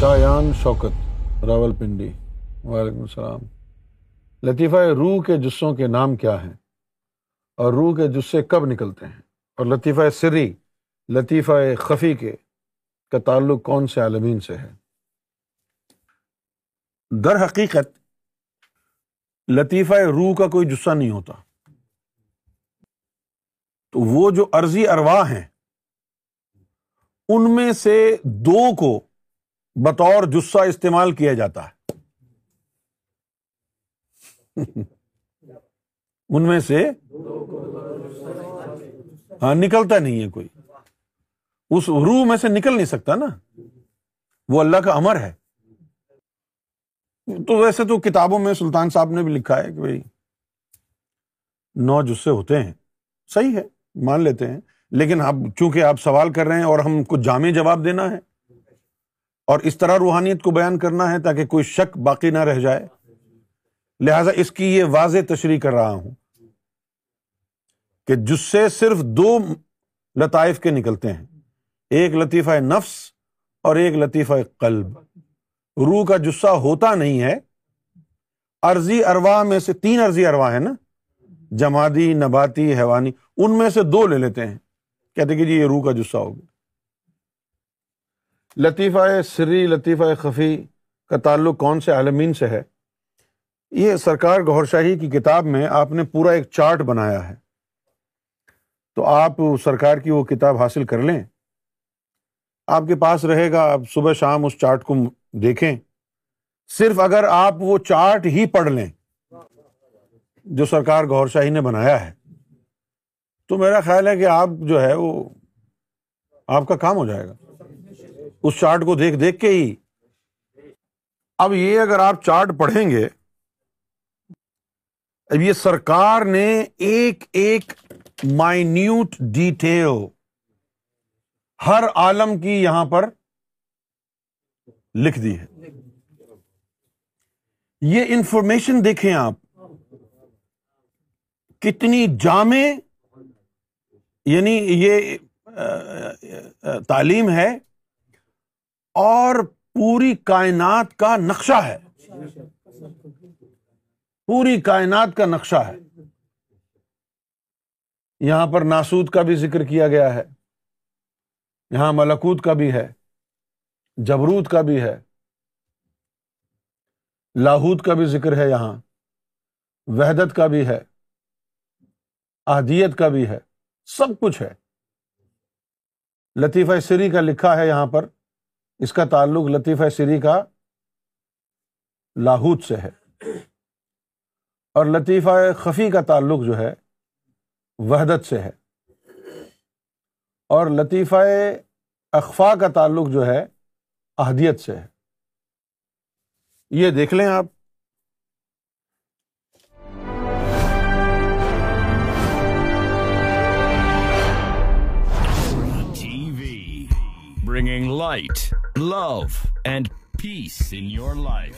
شایان شوکت راول پنڈی وعلیکم السلام۔ لطیفہ، روح کے جسوں کے نام کیا ہیں؟ اور روح کے جسے کب نکلتے ہیں؟ اور لطیفہ سری، لطیفہ خفی کے، کا تعلق کون سے عالمین سے ہے؟ در حقیقت، لطیفہ روح کا کوئی جسہ نہیں ہوتا۔ تو وہ جو عرضی ارواح ہیں، ان میں سے دو کو بطور جسہ استعمال کیا جاتا ہے۔ ان میں سے ہاں نکلتا نہیں ہے کوئی۔ اس روح میں سے نکل نہیں سکتا نا۔ وہ اللہ کا امر ہے۔ تو ویسے تو کتابوں میں سلطان صاحب نے بھی لکھا ہے کہ بھائی نو جسے ہوتے ہیں۔ صحیح ہے، مان لیتے ہیں۔ لیکن اب چونکہ آپ سوال کر رہے ہیں اور ہم کو جامع جواب دینا ہے اور اس طرح روحانیت کو بیان کرنا ہے تاکہ کوئی شک باقی نہ رہ جائے۔ لہذا اس کی یہ واضح تشریح کر رہا ہوں کہ جس سے صرف دو لطائف کے نکلتے ہیں، ایک لطیفہ نفس اور ایک لطیفہ قلب۔ روح کا جسہ ہوتا نہیں ہے، عرضی اروا میں سے تین عرضی اروا ہے نا، جمادی، نباتی، حیوانی، ان میں سے دو لے لیتے ہیں۔ کہتے کہ جی یہ روح کا جسہ ہوگا لطیفہ سری، لطیفہ خفی کا تعلق کون سے عالمین سے ہے؟ یہ سرکار گور شاہی کی کتاب میں آپ نے پورا ایک چارٹ بنایا ہے۔ تو آپ سرکار کی وہ کتاب حاصل کر لیں۔ آپ کے پاس رہے گا، آپ صبح شام اس چارٹ کو دیکھیں۔ صرف اگر آپ وہ چارٹ ہی پڑھ لیں جو سرکار گور شاہی نے بنایا ہے۔ تو میرا خیال ہے کہ آپ جو ہے وہ آپ کا کام ہو جائے گا۔ اس چارٹ کو دیکھ دیکھ کے ہی۔ اب یہ اگر آپ چارٹ پڑھیں گے، اب یہ سرکار نے ایک ایک مائنیوٹ ڈیٹیل ہر عالم کی یہاں پر لکھ دی ہے۔ یہ انفارمیشن دیکھیں آپ، کتنی جامع یعنی یہ تعلیم ہے۔ اور پوری کائنات کا نقشہ ہے۔ پوری کائنات کا نقشہ ہے۔ یہاں پر ناسود کا بھی ذکر کیا گیا ہے۔ یہاں ملکوت کا بھی ہے۔ جبروت کا بھی ہے۔ لاہود کا بھی ذکر ہے یہاں۔ وحدت کا بھی ہے۔ اہدیت کا بھی ہے۔ سب کچھ ہے۔ لطیفہ سری کا لکھا ہے یہاں پر۔ اس کا تعلق لطیفہ سری کا لاہود سے ہے۔ اور لطیفہ خفی کا تعلق جو ہے، وحدت سے ہے۔ اور لطیفہ اخفا کا تعلق جو ہے، اہدیت سے ہے۔ یہ دیکھ لیں آپ۔ Bringing light love and peace in your life